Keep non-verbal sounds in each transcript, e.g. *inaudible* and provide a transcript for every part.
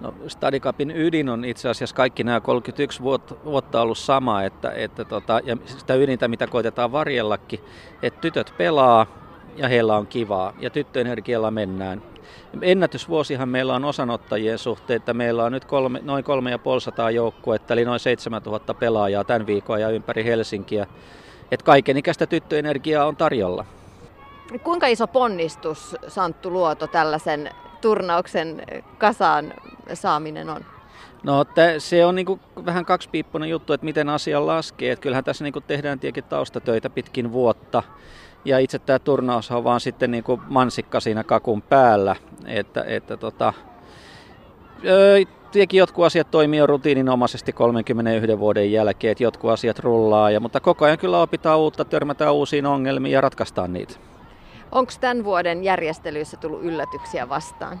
No, Stadicapin ydin on itse asiassa kaikki nämä 31 vuotta, vuotta ollut sama, että, että tota, ja sitä ydintä, mitä koitetaan varjellakin, että tytöt pelaa ja heillä on kivaa ja tyttöenergialla mennään. Ennätysvuosihan meillä on osanottajien suhteen, että meillä on nyt kolme, noin 3500 joukkuetta, eli noin 7000 pelaajaa tämän viikon ja ympäri Helsinkiä. Että kaikenikäistä tyttöenergiaa on tarjolla. Kuinka iso ponnistus Santtu Luoto tällaisen turnauksen kasaan saaminen on? No se on niinku vähän kaksipiippunen juttu, että miten asia laskee. Et kyllähän tässä niinku tehdään tietenkin taustatöitä pitkin vuotta. Ja itse tämä turnaus on vaan sitten niinku mansikka siinä kakun päällä. Että, että tota, Tietenkin jotkut asiat toimii jo rutiininomaisesti 31 vuoden jälkeen, että jotkut asiat rullaa, ja, mutta koko ajan kyllä opitaan uutta, törmätään uusiin ongelmiin ja ratkaistaan niitä. Onko tämän vuoden järjestelyissä tullut yllätyksiä vastaan?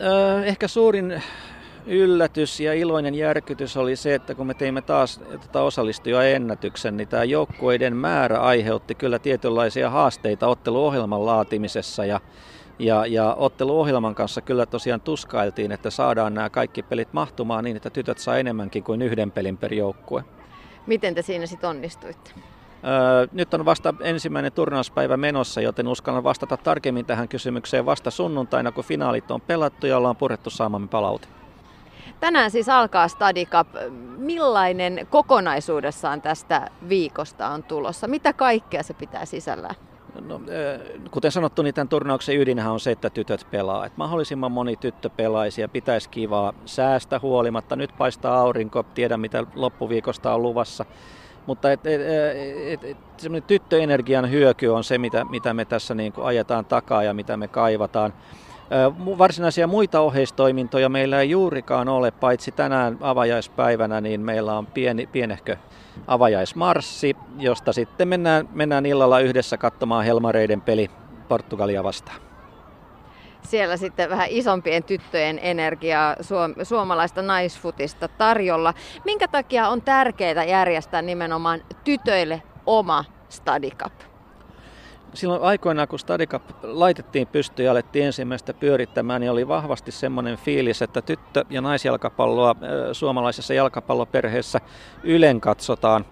Öö, ehkä suurin yllätys ja iloinen järkytys oli se, että kun me teimme taas tota osallistujaennätyksen, niin tämä joukkueiden määrä aiheutti kyllä tietynlaisia haasteita otteluohjelman laatimisessa ja ja, ja otteluohjelman kanssa kyllä tosiaan tuskailtiin, että saadaan nämä kaikki pelit mahtumaan niin, että tytöt saa enemmänkin kuin yhden pelin per joukkue. Miten te siinä sitten onnistuitte? Nyt on vasta ensimmäinen turnauspäivä menossa, joten uskallan vastata tarkemmin tähän kysymykseen vasta sunnuntaina, kun finaalit on pelattu ja ollaan purettu saamamme palaute. Tänään siis alkaa Stadicap. Millainen kokonaisuudessaan tästä viikosta on tulossa? Mitä kaikkea se pitää sisällään? No, kuten sanottu, niin tämän turnauksen ydinhän on se, että tytöt pelaa. Että mahdollisimman moni tyttö pelaisi ja pitäisi kivaa säästä huolimatta. Nyt paistaa aurinko, tiedän mitä loppuviikosta on luvassa. Mutta et, et, et, et, semmoinen tyttöenergian hyöky on se, mitä, mitä me tässä niin kuin ajetaan takaa ja mitä me kaivataan. Varsinaisia muita oheistoimintoja meillä ei juurikaan ole, paitsi tänään avajaispäivänä, niin meillä on pieni, pienehkö avajaismarssi, josta sitten mennään, mennään illalla yhdessä katsomaan Helmareiden peli Portugalia vastaan. Siellä sitten vähän isompien tyttöjen energiaa suom- suomalaista naisfutista tarjolla. Minkä takia on tärkeää järjestää nimenomaan tytöille oma Stadicap? silloin aikoinaan, kun Stadicap laitettiin pystyyn ja alettiin ensimmäistä pyörittämään, niin oli vahvasti semmoinen fiilis, että tyttö- ja naisjalkapalloa suomalaisessa jalkapalloperheessä ylen katsotaan.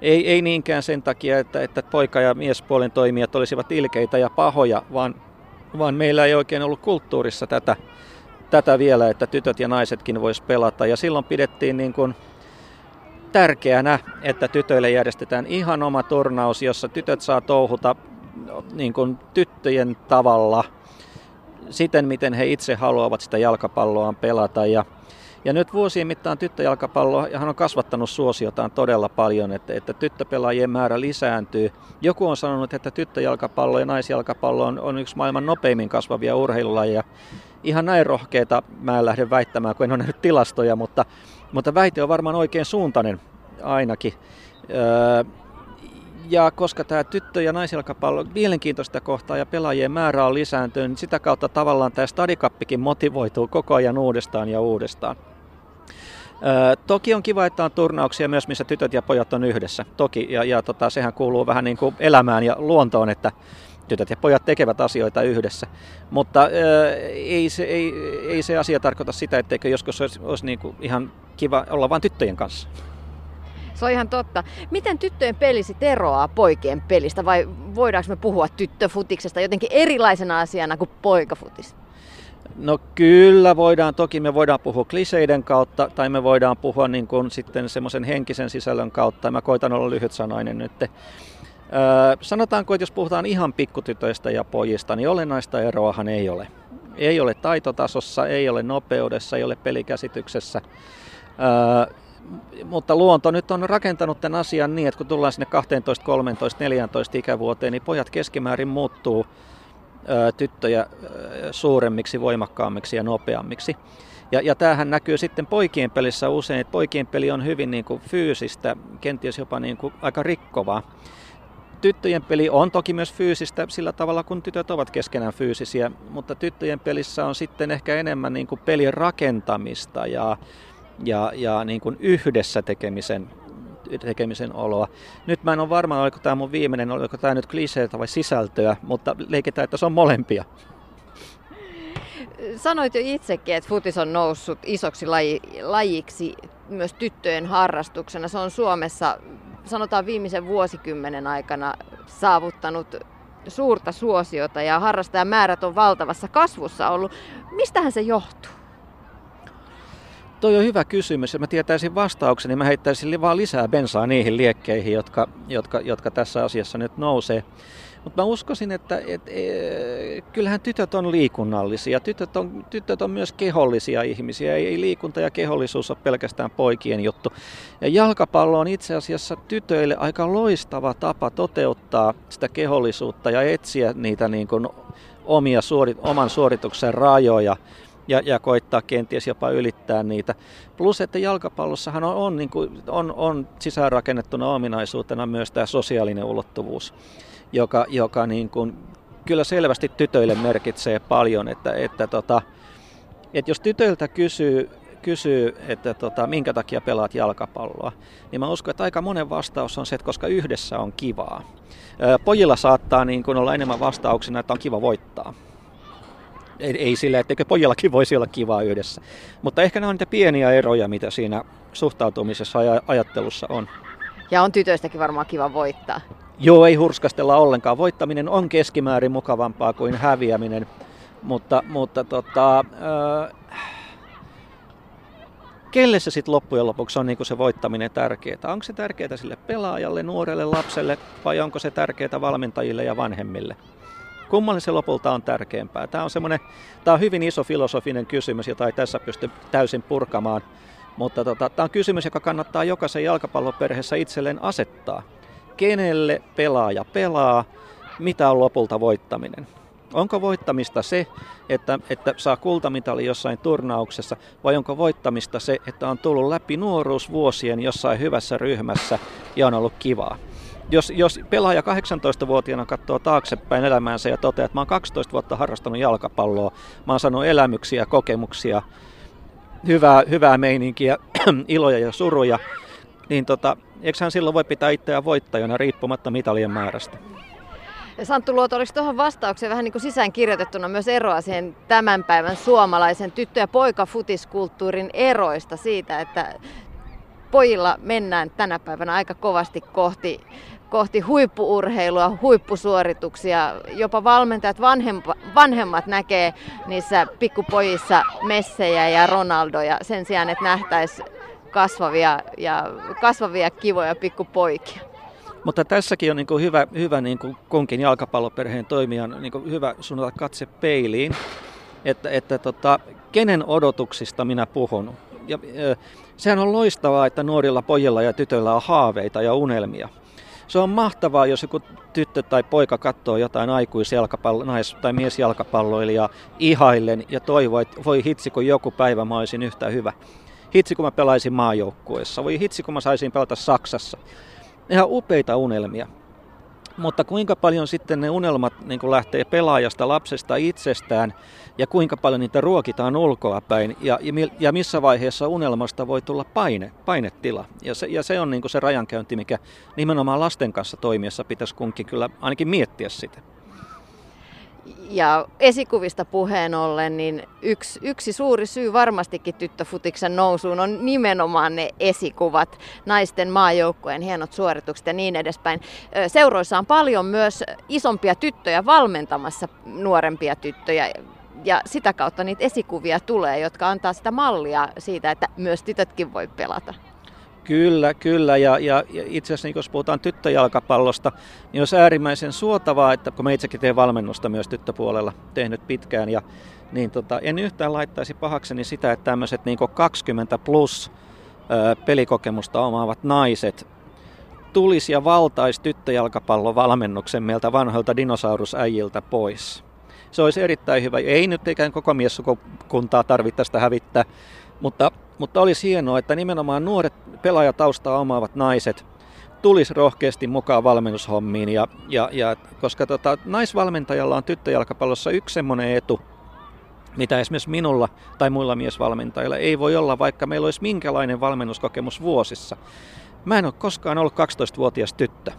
Ei, ei niinkään sen takia, että, että poika- ja miespuolen toimijat olisivat ilkeitä ja pahoja, vaan, vaan meillä ei oikein ollut kulttuurissa tätä, tätä vielä, että tytöt ja naisetkin vois pelata. Ja silloin pidettiin niin kuin tärkeänä, että tytöille järjestetään ihan oma turnaus, jossa tytöt saa touhuta niin kuin tyttöjen tavalla siten, miten he itse haluavat sitä jalkapalloa pelata. Ja, ja nyt vuosien mittaan tyttöjalkapallo hän on kasvattanut suosiotaan todella paljon, että, että tyttöpelaajien määrä lisääntyy. Joku on sanonut, että tyttöjalkapallo ja naisjalkapallo on, on yksi maailman nopeimmin kasvavia urheilulajeja. Ihan näin rohkeita mä en lähde väittämään, kun en ole nähnyt tilastoja, mutta, mutta väite on varmaan oikein suuntainen ainakin. Öö, ja koska tämä tyttö- ja naisjalkapallo mielenkiintoista kohtaa ja pelaajien määrä on lisääntynyt, niin sitä kautta tavallaan tämä stadikappikin motivoituu koko ajan uudestaan ja uudestaan. Ö, toki on kiva, että on turnauksia myös, missä tytöt ja pojat on yhdessä. Toki, ja, ja tota, sehän kuuluu vähän niin kuin elämään ja luontoon, että tytöt ja pojat tekevät asioita yhdessä. Mutta ö, ei, se, ei, ei se asia tarkoita sitä, etteikö joskus olisi, olisi niin kuin ihan kiva olla vain tyttöjen kanssa. Se on ihan totta. Miten tyttöjen peli sitten eroaa poikien pelistä vai voidaanko me puhua tyttöfutiksesta jotenkin erilaisena asiana kuin poikafutis? No kyllä voidaan, toki me voidaan puhua kliseiden kautta tai me voidaan puhua niin kuin sitten semmoisen henkisen sisällön kautta. Mä koitan olla lyhyt sanainen nyt. Öö, sanotaanko, että jos puhutaan ihan pikkutytöistä ja pojista, niin olennaista eroahan ei ole. Ei ole taitotasossa, ei ole nopeudessa, ei ole pelikäsityksessä. Öö, mutta luonto nyt on rakentanut tämän asian niin, että kun tullaan sinne 12, 13, 14 ikävuoteen, niin pojat keskimäärin muuttuu tyttöjä suuremmiksi, voimakkaammiksi ja nopeammiksi. Ja, ja tämähän näkyy sitten poikien pelissä usein, että poikien peli on hyvin niin kuin fyysistä, kenties jopa niin kuin aika rikkovaa. Tyttöjen peli on toki myös fyysistä sillä tavalla, kun tytöt ovat keskenään fyysisiä, mutta tyttöjen pelissä on sitten ehkä enemmän niin kuin pelin rakentamista ja, ja, ja niin kuin yhdessä tekemisen, tekemisen oloa. Nyt mä en ole varma, oliko tämä mun viimeinen, oliko tämä nyt kliseitä vai sisältöä, mutta leikitään, että se on molempia. Sanoit jo itsekin, että futis on noussut isoksi laji, lajiksi myös tyttöjen harrastuksena. Se on Suomessa, sanotaan viimeisen vuosikymmenen aikana saavuttanut suurta suosiota ja harrastajamäärät on valtavassa kasvussa ollut. Mistähän se johtuu? Toi on hyvä kysymys mä tietäisin vastauksen, niin mä heittäisin vaan lisää bensaa niihin liekkeihin, jotka, jotka, jotka tässä asiassa nyt nousee. Mutta mä uskoisin, että et, et, kyllähän tytöt on liikunnallisia. Tytöt on, tytöt on myös kehollisia ihmisiä. Ei, ei liikunta ja kehollisuus ole pelkästään poikien juttu. Ja jalkapallo on itse asiassa tytöille aika loistava tapa toteuttaa sitä kehollisuutta ja etsiä niitä niin kuin omia suorit, oman suorituksen rajoja ja, ja koittaa kenties jopa ylittää niitä. Plus, että jalkapallossahan on, on, niin kuin, on, on sisäänrakennettuna ominaisuutena myös tämä sosiaalinen ulottuvuus joka, joka niin kuin kyllä selvästi tytöille merkitsee paljon, että, että, tota, että jos tytöiltä kysyy, kysyy, että tota, minkä takia pelaat jalkapalloa, niin mä uskon, että aika monen vastaus on se, että koska yhdessä on kivaa. Pojilla saattaa niin kuin olla enemmän vastauksena, että on kiva voittaa. Ei, ei sillä, etteikö pojillakin voisi olla kivaa yhdessä. Mutta ehkä nämä on niitä pieniä eroja, mitä siinä suhtautumisessa ja ajattelussa on. Ja on tytöistäkin varmaan kiva voittaa. Joo, ei hurskastella ollenkaan. Voittaminen on keskimäärin mukavampaa kuin häviäminen, mutta, mutta tota, äh, kelle se sitten loppujen lopuksi on niin se voittaminen tärkeää? Onko se tärkeää sille pelaajalle, nuorelle lapselle vai onko se tärkeää valmentajille ja vanhemmille? Kummalle se lopulta on tärkeämpää? Tämä on, tämä on hyvin iso filosofinen kysymys, jota ei tässä pysty täysin purkamaan. Mutta tota, tämä on kysymys, joka kannattaa jokaisen jalkapalloperheessä itselleen asettaa kenelle pelaaja pelaa, mitä on lopulta voittaminen. Onko voittamista se, että, että saa kultamitali jossain turnauksessa, vai onko voittamista se, että on tullut läpi nuoruusvuosien jossain hyvässä ryhmässä ja on ollut kivaa? Jos, jos pelaaja 18-vuotiaana katsoo taaksepäin elämäänsä ja toteaa, että mä oon 12 vuotta harrastanut jalkapalloa, mä oon saanut elämyksiä, kokemuksia, hyvää, hyvää meininkiä, *clears throat* iloja ja suruja, niin tota, eikö hän silloin voi pitää itseään voittajana riippumatta mitalien määrästä? Santtu Luoto, oliko tuohon vastaukseen vähän niin kuin sisään kirjoitettuna myös eroa siihen tämän päivän suomalaisen tyttö- ja poikafutiskulttuurin eroista siitä, että pojilla mennään tänä päivänä aika kovasti kohti, kohti huippuurheilua, huippusuorituksia. Jopa valmentajat, vanhempa, vanhemmat näkee niissä pikkupojissa Messejä ja Ronaldoja sen sijaan, että nähtäisiin kasvavia, ja, kasvavia kivoja pikkupoikia. Mutta tässäkin on niin kuin hyvä, hyvä niin kuin kunkin jalkapalloperheen toimijan niin kuin hyvä suunnata katse peiliin, että, että tota, kenen odotuksista minä puhun. Ja, sehän on loistavaa, että nuorilla pojilla ja tytöillä on haaveita ja unelmia. Se on mahtavaa, jos joku tyttö tai poika katsoo jotain aikuisjalkapallo, nais- tai miesjalkapalloilijaa ihaillen ja toivoo, että voi hitsi, kun joku päivä mä olisin yhtä hyvä hitsi kun mä pelaisin maajoukkueessa, voi hitsi kun mä saisin pelata Saksassa. Ihan upeita unelmia. Mutta kuinka paljon sitten ne unelmat niin lähtee pelaajasta, lapsesta itsestään ja kuinka paljon niitä ruokitaan ulkoapäin ja, ja missä vaiheessa unelmasta voi tulla paine, painetila. Ja se, ja se on niin se rajankäynti, mikä nimenomaan lasten kanssa toimiessa pitäisi kunkin kyllä ainakin miettiä sitä. Ja esikuvista puheen ollen, niin yksi, yksi suuri syy varmastikin tyttöfutiksen nousuun on nimenomaan ne esikuvat, naisten maajoukkojen hienot suoritukset ja niin edespäin. Seuroissa on paljon myös isompia tyttöjä valmentamassa nuorempia tyttöjä ja sitä kautta niitä esikuvia tulee, jotka antaa sitä mallia siitä, että myös tytötkin voi pelata. Kyllä, kyllä. Ja, ja, ja itse asiassa niin jos puhutaan tyttöjalkapallosta, niin olisi äärimmäisen suotavaa, että kun mä itsekin teen valmennusta myös tyttöpuolella, tehnyt pitkään, ja, niin tota, en yhtään laittaisi pahakseni sitä, että tämmöiset niin 20 plus ö, pelikokemusta omaavat naiset tulisi ja valtaisi tyttöjalkapallon valmennuksen meiltä vanhoilta dinosaurusäijiltä pois. Se olisi erittäin hyvä. Ei nyt ikään koko miessukukuntaa tarvittaisi hävittää, mutta, mutta olisi hienoa, että nimenomaan nuoret pelaajataustaa omaavat naiset tulisi rohkeasti mukaan valmennushommiin. Ja, ja, ja, koska tota, naisvalmentajalla on tyttöjalkapallossa yksi semmoinen etu, mitä esimerkiksi minulla tai muilla miesvalmentajilla ei voi olla, vaikka meillä olisi minkälainen valmennuskokemus vuosissa. Mä en ole koskaan ollut 12-vuotias tyttö.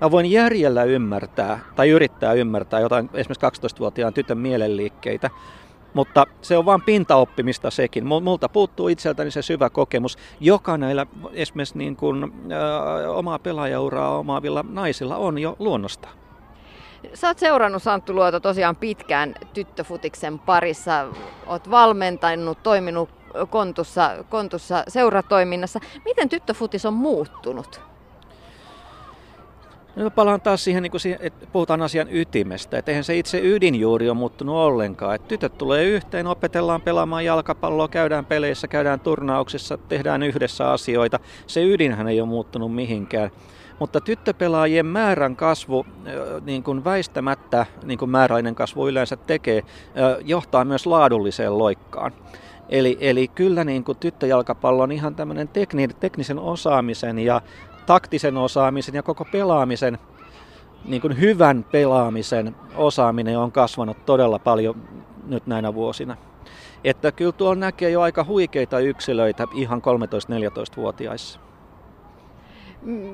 Mä voin järjellä ymmärtää tai yrittää ymmärtää jotain esimerkiksi 12-vuotiaan tytön mielenliikkeitä, Mutta se on vain pintaoppimista sekin. Multa puuttuu itseltäni se syvä kokemus, joka näillä esimerkiksi niin kuin, ö, omaa pelaajauraa omaavilla naisilla on jo luonnosta. Sä oot seurannut Santtu Luoto tosiaan pitkään tyttöfutiksen parissa. Oot valmentanut, toiminut Kontussa, Kontussa seuratoiminnassa. Miten tyttöfutis on muuttunut? No palaan taas siihen, niin siihen, että puhutaan asian ytimestä. Että eihän se itse ydinjuuri ole muuttunut ollenkaan. Että tytöt tulee yhteen, opetellaan pelaamaan jalkapalloa, käydään peleissä, käydään turnauksissa, tehdään yhdessä asioita. Se ydinhän ei ole muuttunut mihinkään. Mutta tyttöpelaajien määrän kasvu, niin kuin väistämättä, niin kuin määräinen kasvu yleensä tekee, johtaa myös laadulliseen loikkaan. Eli, eli kyllä niin kuin tyttöjalkapallo on ihan tämmöinen tekni, teknisen osaamisen ja taktisen osaamisen ja koko pelaamisen, niin kuin hyvän pelaamisen osaaminen on kasvanut todella paljon nyt näinä vuosina. Että kyllä tuolla näkee jo aika huikeita yksilöitä ihan 13-14-vuotiaissa.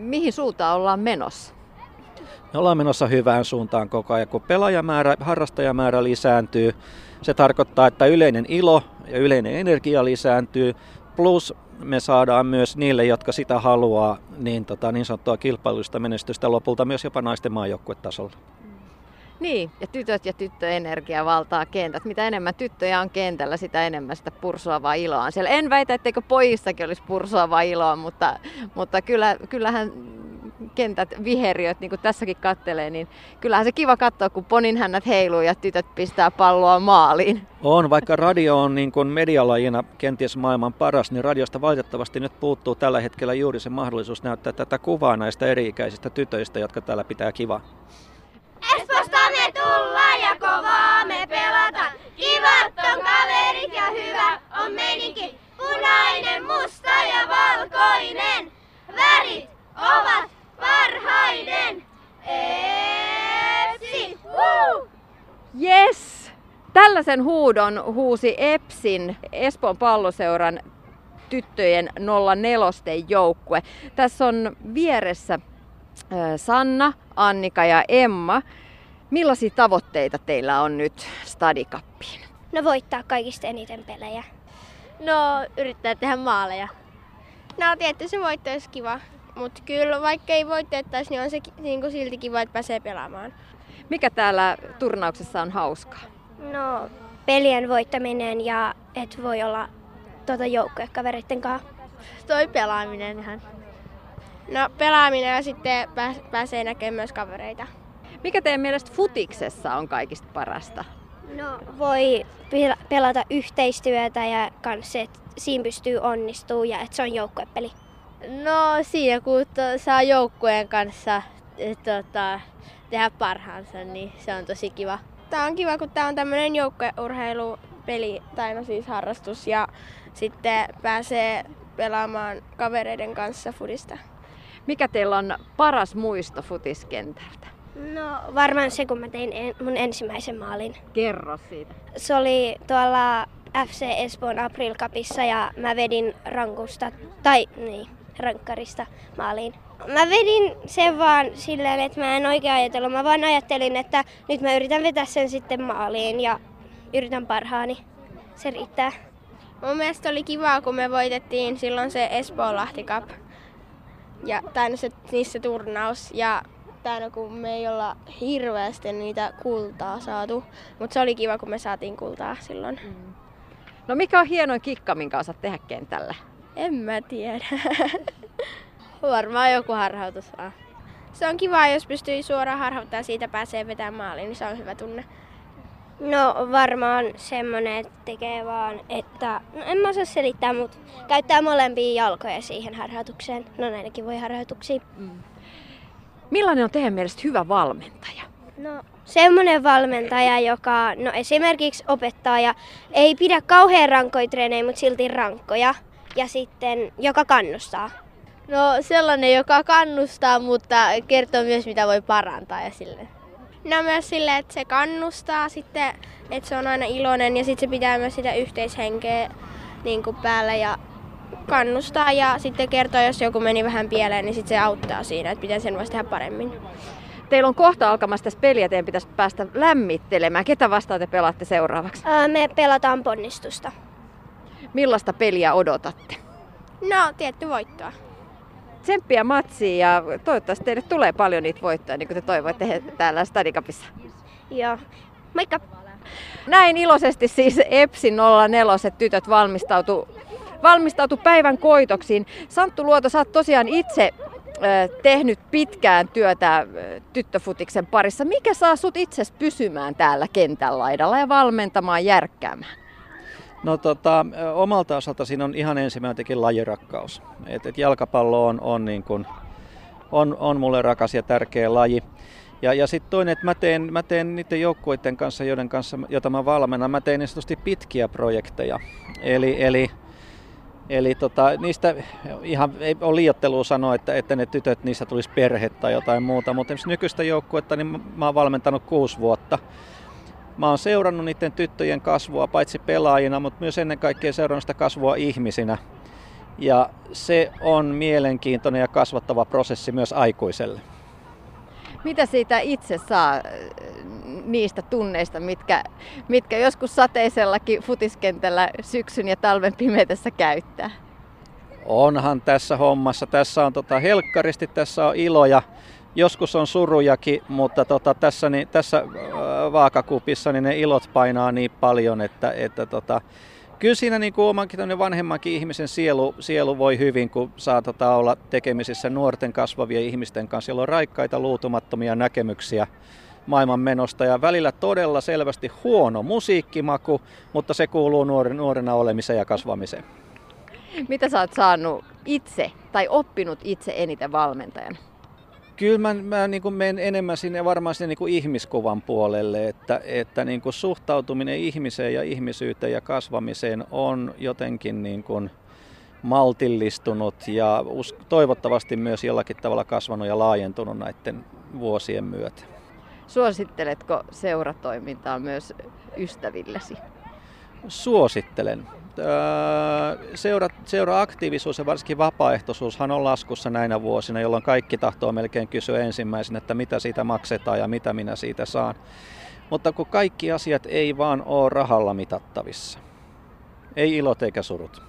Mihin suuntaan ollaan menossa? Me ollaan menossa hyvään suuntaan koko ajan. Kun pelaajamäärä, harrastajamäärä lisääntyy, se tarkoittaa, että yleinen ilo ja yleinen energia lisääntyy, plus me saadaan myös niille, jotka sitä haluaa, niin, tota, niin sanottua kilpailuista menestystä lopulta myös jopa naisten maajoukkuetasolla. Niin, ja tytöt ja tyttöenergia valtaa kentät. Mitä enemmän tyttöjä on kentällä, sitä enemmän sitä pursuavaa iloa on siellä. En väitä, etteikö pojissakin olisi pursuavaa iloa, mutta, mutta kyllä, kyllähän kentät viheriöt, niin kuin tässäkin kattelee, niin kyllähän se kiva katsoa, kun ponin hännät heiluu ja tytöt pistää palloa maaliin. On, vaikka radio on niin kuin medialajina kenties maailman paras, niin radiosta valitettavasti nyt puuttuu tällä hetkellä juuri se mahdollisuus näyttää tätä kuvaa näistä eri-ikäisistä tytöistä, jotka täällä pitää kivaa. Esposta me tullaan ja kovaa me pelata. Kivat on kaverit ja hyvä on meininki. Punainen, musta Tällaisen huudon huusi Epsin Espoon palloseuran tyttöjen 04 joukkue. Tässä on vieressä Sanna, Annika ja Emma. Millaisia tavoitteita teillä on nyt Stadikappiin? No voittaa kaikista eniten pelejä. No yrittää tehdä maaleja. No tietysti se voitto olisi kiva. Mutta kyllä vaikka ei voitettaisi, niin on se niin kuin silti kiva, että pääsee pelaamaan. Mikä täällä turnauksessa on hauskaa? No pelien voittaminen ja et voi olla tuota joukkuekavereiden kanssa. Toi pelaaminen ihan. No pelaaminen ja sitten pääsee näkemään myös kavereita. Mikä teidän mielestä futiksessa on kaikista parasta? No voi pelata yhteistyötä ja kanssa, että siinä pystyy onnistumaan ja että se on joukkuepeli. No siinä kun saa joukkueen kanssa tota, tehdä parhaansa, niin se on tosi kiva. Tämä on kiva, kun tämä on tämmöinen joukkueurheilupeli, tai no siis harrastus, ja sitten pääsee pelaamaan kavereiden kanssa futista. Mikä teillä on paras muisto futiskentältä? No varmaan se, kun mä tein mun ensimmäisen maalin. Kerro siitä. Se oli tuolla FC Espoon April Cupissa ja mä vedin rankusta, tai niin, rankkarista maaliin. Mä vedin sen vaan silleen, että mä en oikein ajatellut. Mä vaan ajattelin, että nyt mä yritän vetää sen sitten maaliin ja yritän parhaani. Se riittää. Mun mielestä oli kivaa, kun me voitettiin silloin se Espoon Lahti Cup. Ja tai se, niissä turnaus. Ja täällä kun me ei olla hirveästi niitä kultaa saatu. Mutta se oli kiva, kun me saatiin kultaa silloin. Mm. No mikä on hienoin kikka, minkä osaat tehdä kentällä? En mä tiedä. *laughs* Varmaan joku harhautus vaan. Se on kiva, jos pystyy suoraan harhauttaa ja siitä pääsee vetämään maaliin, niin se on hyvä tunne. No varmaan semmonen, että tekee vaan, että, no en mä osaa selittää, mutta käyttää molempia jalkoja siihen harhautukseen. No näinkin voi harhautuksiin. Mm. Millainen on teidän mielestä hyvä valmentaja? No semmoinen valmentaja, joka no esimerkiksi opettaa ja ei pidä kauhean rankkoja treenejä, mutta silti rankkoja ja sitten joka kannustaa? No sellainen, joka kannustaa, mutta kertoo myös mitä voi parantaa ja silleen. No myös silleen, että se kannustaa sitten, että se on aina iloinen ja sitten se pitää myös sitä yhteishenkeä niin kuin päällä ja kannustaa ja sitten kertoo, jos joku meni vähän pieleen, niin sitten se auttaa siinä, että miten sen voisi tehdä paremmin. Teillä on kohta alkamassa tässä peliä, teidän pitäisi päästä lämmittelemään. Ketä vastaan te pelaatte seuraavaksi? Ää, me pelataan ponnistusta. Millaista peliä odotatte? No, tietty voittoa. Tsemppiä matsiin ja toivottavasti teille tulee paljon niitä voittoja, niin kuin te toivoitte täällä Stadikapissa. Joo. Moikka! Näin iloisesti siis EPSin 04 tytöt valmistautu, valmistautu päivän koitoksiin. Santtu Luoto, sä oot tosiaan itse tehnyt pitkään työtä tyttöfutiksen parissa. Mikä saa sut itse pysymään täällä kentän laidalla ja valmentamaan järkkäämään? No tota, omalta osalta siinä on ihan ensimmäinenkin lajirakkaus. Et, et jalkapallo on, on, niin kun, on, on mulle rakas ja tärkeä laji. Ja, ja sitten toinen, että mä teen, mä teen niiden joukkueiden kanssa, joiden kanssa, jota mä valmennan, mä teen niin pitkiä projekteja. Eli, eli Eli tota, niistä ihan ei ole liiottelua sanoa, että, että ne tytöt, niistä tulisi perhe tai jotain muuta, mutta nykyistä joukkuetta niin mä oon valmentanut kuusi vuotta. Mä oon seurannut niiden tyttöjen kasvua paitsi pelaajina, mutta myös ennen kaikkea seurannut sitä kasvua ihmisinä. Ja se on mielenkiintoinen ja kasvattava prosessi myös aikuiselle. Mitä siitä itse saa niistä tunneista, mitkä, mitkä joskus sateisellakin futiskentällä syksyn ja talven pimeydessä käyttää? Onhan tässä hommassa. Tässä on tota helkkaristi, tässä on iloja. Joskus on surujakin, mutta tota, tässä, niin, tässä äh, vaakakupissa niin ne ilot painaa niin paljon, että, että tota, kyllä siinä niin kuin omankin vanhemmankin ihmisen sielu, sielu voi hyvin, kun saa tota, olla tekemisissä nuorten kasvavien ihmisten kanssa, joilla on raikkaita luutumattomia näkemyksiä maailman menosta ja välillä todella selvästi huono musiikkimaku, mutta se kuuluu nuori, nuorena olemiseen ja kasvamiseen. Mitä sä oot saanut itse tai oppinut itse eniten valmentajana? Kyllä mä, mä niin kuin menen enemmän sinne varmaan sinne niin kuin ihmiskuvan puolelle, että, että niin kuin suhtautuminen ihmiseen ja ihmisyyteen ja kasvamiseen on jotenkin niin kuin maltillistunut ja toivottavasti myös jollakin tavalla kasvanut ja laajentunut näiden vuosien myötä. Suositteletko seuratoimintaa myös ystävillesi? Suosittelen. Seura, seura-aktiivisuus ja varsinkin vapaaehtoisuushan on laskussa näinä vuosina, jolloin kaikki tahtoo melkein kysyä ensimmäisenä, että mitä siitä maksetaan ja mitä minä siitä saan. Mutta kun kaikki asiat ei vaan ole rahalla mitattavissa. Ei ilot eikä surut.